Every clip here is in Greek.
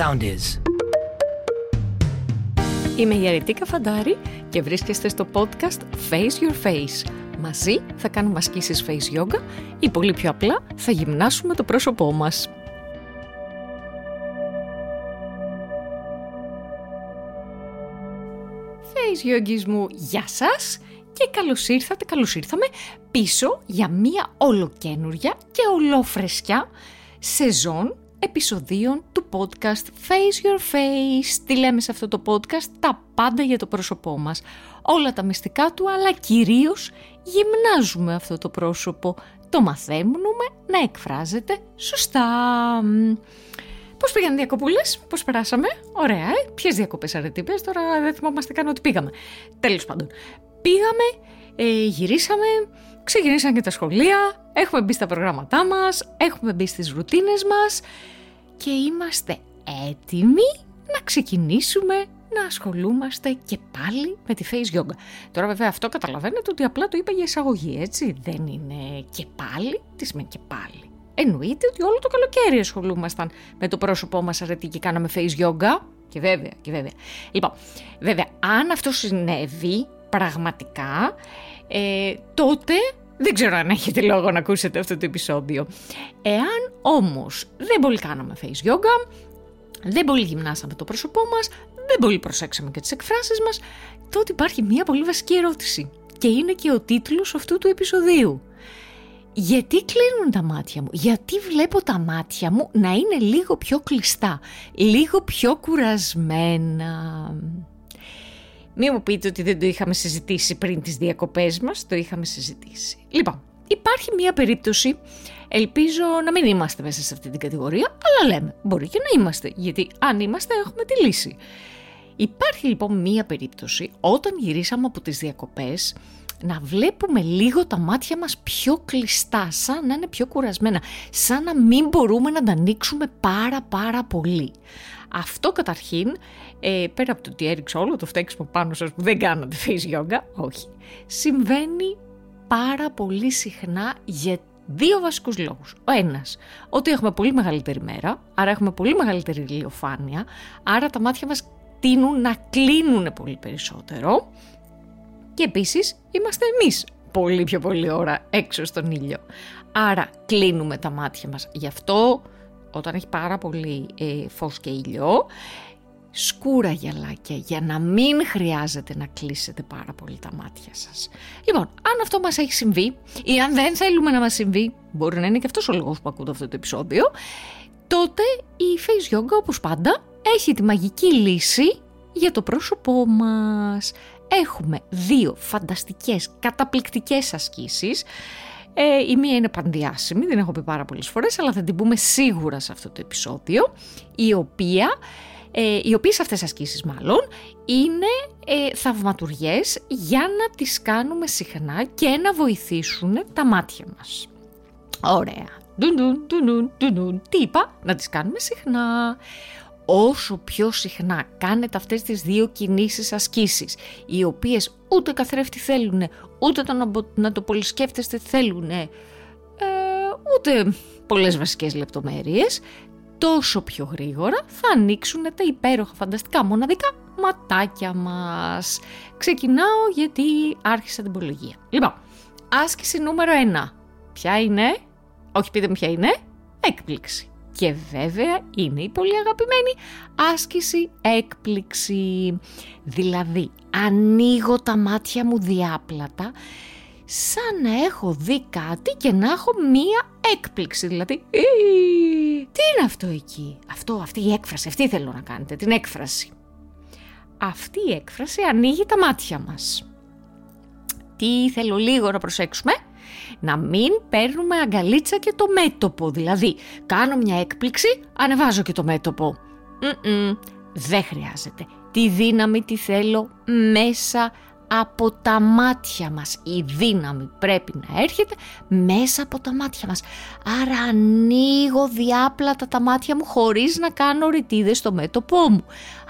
sound is. Είμαι η Αρετίκα Φαντάρη και βρίσκεστε στο podcast Face Your Face. Μαζί θα κάνουμε ασκήσεις face yoga ή πολύ πιο απλά θα γυμνάσουμε το πρόσωπό μας. Face yogis μου, γεια σας και καλώς ήρθατε, καλώς ήρθαμε πίσω για μία ολοκένουρια και ολόφρεσκιά σεζόν επεισοδίων του podcast Face Your Face. Τι λέμε σε αυτό το podcast, τα πάντα για το πρόσωπό μας. Όλα τα μυστικά του, αλλά κυρίως γυμνάζουμε αυτό το πρόσωπο. Το μαθαίνουμε να εκφράζεται σωστά. Πώς πήγαν οι διακοπούλες, πώς περάσαμε, ωραία, ε; ποιες διακοπές αρετήπες, τώρα δεν θυμόμαστε καν ότι πήγαμε. Τέλος πάντων, πήγαμε, ε, γυρίσαμε, ξεκινήσαν και τα σχολεία, έχουμε μπει στα προγράμματά μας, έχουμε μπει στις ρουτίνες μας και είμαστε έτοιμοι να ξεκινήσουμε να ασχολούμαστε και πάλι με τη face yoga. Τώρα βέβαια αυτό καταλαβαίνετε ότι απλά το είπα για εισαγωγή, έτσι. Δεν είναι και πάλι, τι σημαίνει και πάλι. Εννοείται ότι όλο το καλοκαίρι ασχολούμασταν με το πρόσωπό μας αρετή και κάναμε face yoga. Και βέβαια, και βέβαια. Λοιπόν, βέβαια, αν αυτό συνέβη πραγματικά, ε, τότε δεν ξέρω αν έχετε λόγο να ακούσετε αυτό το επεισόδιο. Εάν όμως δεν πολύ κάναμε face yoga, δεν πολύ γυμνάσαμε το πρόσωπό μας, δεν πολύ προσέξαμε και τις εκφράσεις μας, τότε υπάρχει μια πολύ βασική ερώτηση. Και είναι και ο τίτλος αυτού του επεισοδίου. Γιατί κλείνουν τα μάτια μου, γιατί βλέπω τα μάτια μου να είναι λίγο πιο κλειστά, λίγο πιο κουρασμένα; Μην μου πείτε ότι δεν το είχαμε συζητήσει πριν τις διακοπές μας, το είχαμε συζητήσει. Λοιπόν, υπάρχει μία περίπτωση, ελπίζω να μην είμαστε μέσα σε αυτή την κατηγορία, αλλά λέμε, μπορεί και να είμαστε, γιατί αν είμαστε έχουμε τη λύση. Υπάρχει λοιπόν μία περίπτωση, όταν γυρίσαμε από τις διακοπές, να βλέπουμε λίγο τα μάτια μας πιο κλειστά, σαν να είναι πιο κουρασμένα, σαν να μην μπορούμε να τα ανοίξουμε πάρα πάρα πολύ. Αυτό καταρχήν, ε, πέρα από το ότι έριξα όλο το φταίξιμο πάνω σας που δεν κάνατε face yoga, όχι, συμβαίνει πάρα πολύ συχνά για δύο βασικούς λόγους. Ο ένας, ότι έχουμε πολύ μεγαλύτερη μέρα, άρα έχουμε πολύ μεγαλύτερη ηλιοφάνεια, άρα τα μάτια μας τείνουν να κλείνουν πολύ περισσότερο και επίσης είμαστε εμείς πολύ πιο πολύ ώρα έξω στον ήλιο. Άρα κλείνουμε τα μάτια μας. Γι' αυτό όταν έχει πάρα πολύ ε, φως και ήλιο, σκούρα γυαλάκια για να μην χρειάζεται να κλείσετε πάρα πολύ τα μάτια σας. Λοιπόν, αν αυτό μας έχει συμβεί ή αν δεν θέλουμε να μας συμβεί, μπορεί να είναι και αυτός ο λόγος που ακούτε αυτό το επεισόδιο, τότε η Face Yoga όπως πάντα έχει τη μαγική λύση για το πρόσωπό μας. Έχουμε δύο φανταστικές, καταπληκτικές ασκήσεις ε, η μία είναι πανδιάσιμη, δεν έχω πει πάρα πολλές φορές, αλλά θα την πούμε σίγουρα σε αυτό το επεισόδιο, η οποία, ε, οι οποίες αυτές ασκήσεις μάλλον, είναι ε, θαυματουργές για να τις κάνουμε συχνά και να βοηθήσουν τα μάτια μας. Ωραία. Τι είπα, να τις κάνουμε συχνά όσο πιο συχνά κάνετε αυτές τις δύο κινήσεις ασκήσεις, οι οποίες ούτε καθρέφτη θέλουν, ούτε το να, το πολυσκέφτεστε θέλουν, ε, ούτε πολλές βασικές λεπτομέρειες, τόσο πιο γρήγορα θα ανοίξουν τα υπέροχα φανταστικά μοναδικά ματάκια μας. Ξεκινάω γιατί άρχισα την υπολογία. Λοιπόν, άσκηση νούμερο 1. Ποια είναι; Όχι πείτε μου ποια είναι. Έκπληξη. Και βέβαια είναι η πολύ αγαπημένη άσκηση έκπληξη. Δηλαδή ανοίγω τα μάτια μου διάπλατα σαν να έχω δει κάτι και να έχω μία έκπληξη. Δηλαδή, τι είναι αυτό εκεί, αυτό, αυτή η έκφραση, αυτή θέλω να κάνετε, την έκφραση. Αυτή η έκφραση ανοίγει τα μάτια μας. Τι θέλω λίγο να προσέξουμε, να μην παίρνουμε αγκαλίτσα και το μέτωπο. Δηλαδή, κάνω μια έκπληξη, ανεβάζω και το μέτωπο. δεν χρειάζεται. Τη δύναμη τη θέλω μέσα από τα μάτια μας. Η δύναμη πρέπει να έρχεται μέσα από τα μάτια μας. Άρα ανοίγω διάπλατα τα μάτια μου χωρίς να κάνω ρητίδες στο μέτωπό μου.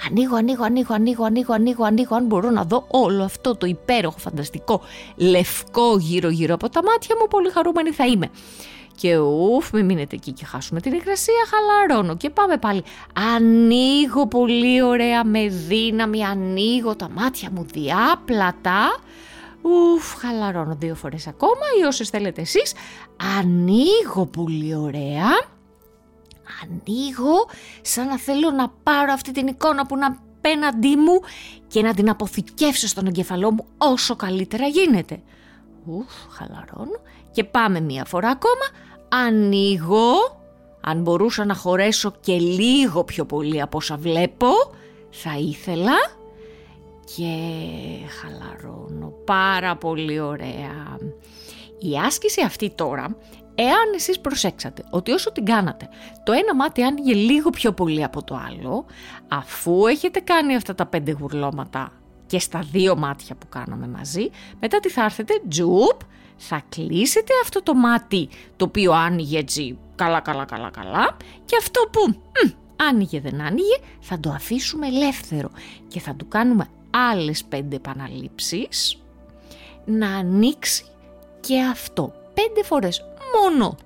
Ανοίγω, ανοίγω, ανοίγω, ανοίγω, ανοίγω, ανοίγω, ανοίγω, αν μπορώ να δω όλο αυτό το υπέροχο, φανταστικό, λευκό γύρω γύρω από τα μάτια μου, πολύ χαρούμενη θα είμαι. Και ουφ, μην μείνετε εκεί και χάσουμε την υγρασία, χαλαρώνω και πάμε πάλι. Ανοίγω πολύ ωραία με δύναμη, ανοίγω τα μάτια μου διάπλατα. Ουφ, χαλαρώνω δύο φορές ακόμα ή όσες θέλετε εσείς. Ανοίγω πολύ ωραία. Ανοίγω σαν να θέλω να πάρω αυτή την εικόνα που είναι απέναντί μου και να την αποθηκεύσω στον εγκεφαλό μου όσο καλύτερα γίνεται. Ουφ, χαλαρώνω και πάμε μία φορά ακόμα. Ανοίγω, αν μπορούσα να χωρέσω και λίγο πιο πολύ από όσα βλέπω, θα ήθελα και χαλαρώνω πάρα πολύ ωραία. Η άσκηση αυτή τώρα, εάν εσείς προσέξατε ότι όσο την κάνατε, το ένα μάτι άνοιγε λίγο πιο πολύ από το άλλο, αφού έχετε κάνει αυτά τα πέντε γουρλώματα και στα δύο μάτια που κάναμε μαζί, μετά τι θα έρθετε, τζουπ, θα κλείσετε αυτό το μάτι το οποίο άνοιγε έτσι καλά καλά καλά καλά και αυτό που μ, άνοιγε δεν άνοιγε θα το αφήσουμε ελεύθερο και θα του κάνουμε άλλες πέντε επαναλήψεις να ανοίξει και αυτό πέντε φορές μόνο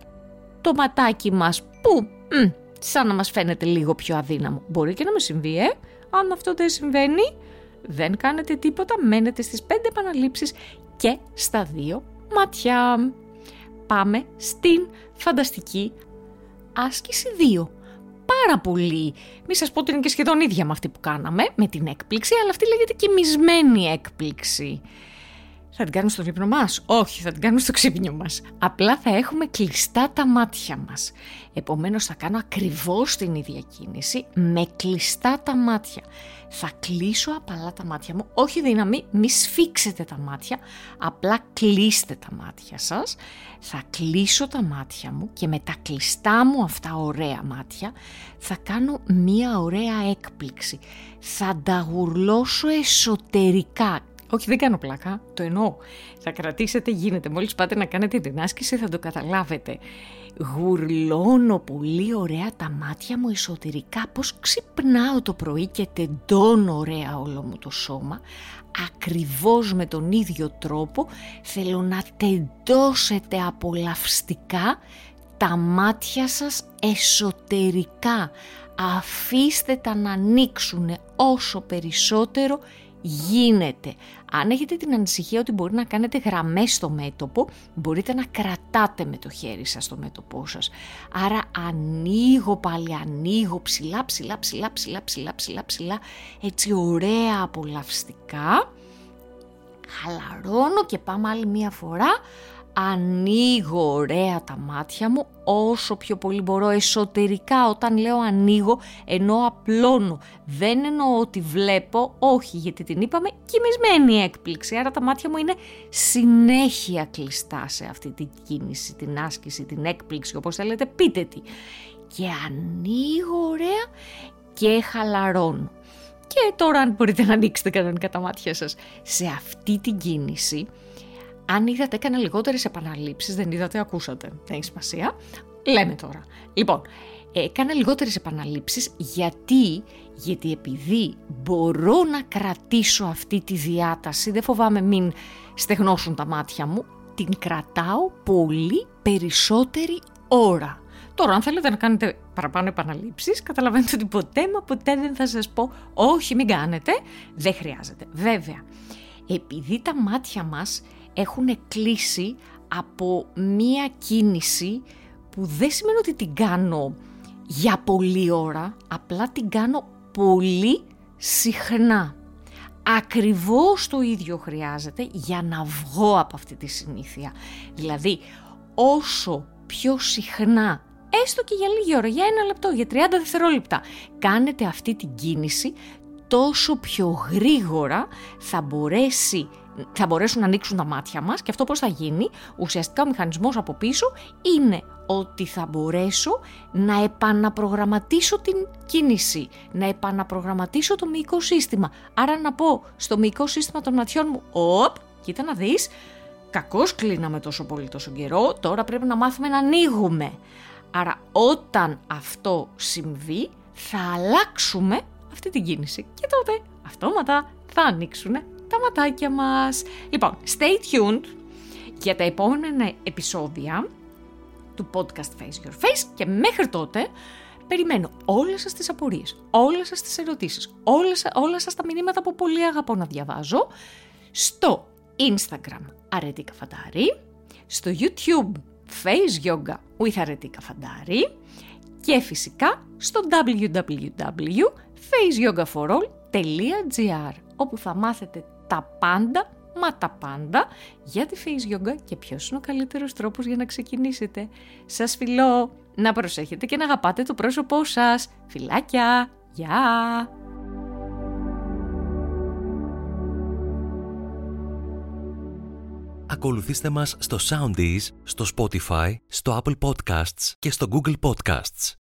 το ματάκι μας που μ, σαν να μας φαίνεται λίγο πιο αδύναμο. Μπορεί και να με συμβεί, ε; Αν αυτό δεν συμβαίνει, δεν κάνετε τίποτα, μένετε στις πέντε επαναλήψεις και στα δύο μάτια. Πάμε στην φανταστική άσκηση 2. Πάρα πολύ. Μη σας πω ότι είναι και σχεδόν ίδια με αυτή που κάναμε, με την έκπληξη, αλλά αυτή λέγεται κοιμισμένη έκπληξη. Θα την κάνουμε στο δείπνο μας; Όχι, θα την κάνουμε στο ξύπνιο μας. Απλά θα έχουμε κλειστά τα μάτια μας. Επομένως θα κάνω ακριβώς την ίδια κίνηση με κλειστά τα μάτια. Θα κλείσω απαλά τα μάτια μου, όχι δύναμη, μη σφίξετε τα μάτια, απλά κλείστε τα μάτια σας. Θα κλείσω τα μάτια μου και με τα κλειστά μου αυτά ωραία μάτια θα κάνω μία ωραία έκπληξη. Θα τα γουρλώσω εσωτερικά, όχι, δεν κάνω πλάκα. Το εννοώ. Θα κρατήσετε, γίνεται. Μόλις πάτε να κάνετε την άσκηση θα το καταλάβετε. Γουρλώνω πολύ ωραία τα μάτια μου εσωτερικά, πώς ξυπνάω το πρωί και τεντώνω ωραία όλο μου το σώμα. Ακριβώς με τον ίδιο τρόπο θέλω να τεντώσετε απολαυστικά τα μάτια σας εσωτερικά. Αφήστε τα να ανοίξουν όσο περισσότερο γίνεται. Αν έχετε την ανησυχία ότι μπορεί να κάνετε γραμμές στο μέτωπο, μπορείτε να κρατάτε με το χέρι σας το μέτωπό σας. Άρα ανοίγω πάλι, ανοίγω ψηλά, ψηλά, ψηλά, ψηλά, ψηλά, ψηλά, ψηλά, έτσι ωραία απολαυστικά. Χαλαρώνω και πάμε άλλη μία φορά ανοίγω ωραία τα μάτια μου όσο πιο πολύ μπορώ. Εσωτερικά όταν λέω ανοίγω εννοώ απλώνω. Δεν εννοώ ότι βλέπω όχι γιατί την είπαμε κοιμισμένη έκπληξη. Άρα τα μάτια μου είναι συνέχεια κλειστά σε αυτή την κίνηση την άσκηση, την έκπληξη όπως θέλετε πείτε τι. Και ανοίγω ωραία και χαλαρώνω. Και τώρα αν μπορείτε να ανοίξετε κανονικά τα μάτια σας σε αυτή την κίνηση αν είδατε έκανα λιγότερες επαναλήψεις, δεν είδατε, ακούσατε, δεν έχει σημασία. Λέμε τώρα. Λοιπόν, έκανα λιγότερες επαναλήψεις γιατί, γιατί επειδή μπορώ να κρατήσω αυτή τη διάταση, δεν φοβάμαι μην στεγνώσουν τα μάτια μου, την κρατάω πολύ περισσότερη ώρα. Τώρα, αν θέλετε να κάνετε παραπάνω επαναλήψεις, καταλαβαίνετε ότι ποτέ μα ποτέ δεν θα σας πω όχι μην κάνετε, δεν χρειάζεται. Βέβαια, επειδή τα μάτια μας έχουν κλείσει από μία κίνηση που δεν σημαίνει ότι την κάνω για πολλή ώρα, απλά την κάνω πολύ συχνά. Ακριβώς το ίδιο χρειάζεται για να βγω από αυτή τη συνήθεια. Δηλαδή, όσο πιο συχνά, έστω και για λίγη ώρα, για ένα λεπτό, για 30 δευτερόλεπτα, κάνετε αυτή την κίνηση, τόσο πιο γρήγορα θα μπορέσει θα μπορέσουν να ανοίξουν τα μάτια μας και αυτό πώς θα γίνει, ουσιαστικά ο μηχανισμός από πίσω είναι ότι θα μπορέσω να επαναπρογραμματίσω την κίνηση, να επαναπρογραμματίσω το μυϊκό σύστημα. Άρα να πω στο μυϊκό σύστημα των ματιών μου, οπ, κοίτα να δεις, κακώς κλείναμε τόσο πολύ τόσο καιρό, τώρα πρέπει να μάθουμε να ανοίγουμε. Άρα όταν αυτό συμβεί θα αλλάξουμε αυτή την κίνηση και τότε αυτόματα θα ανοίξουν τα ματάκια μας. Λοιπόν, stay tuned για τα επόμενα επεισόδια του podcast Face Your Face και μέχρι τότε περιμένω όλες σας τις απορίες, όλες σας τις ερωτήσεις, όλες, όλα σας τα μηνύματα που πολύ αγαπώ να διαβάζω στο Instagram Αρετή Καφαντάρη, στο YouTube Face Yoga with Αρετή Καφαντάρη και φυσικά στο www.faceyogaforall.gr όπου θα μάθετε τα πάντα, μα τα πάντα για τη face yoga και ποιος είναι ο καλύτερος τρόπος για να ξεκινήσετε; Σας φιλώ, να προσέχετε και να αγαπάτε το πρόσωπό σας. Φιλάκια, γεια! Ακολουθήστε μας στο Soundees, στο Spotify, στο Apple Podcasts και στο Google Podcasts.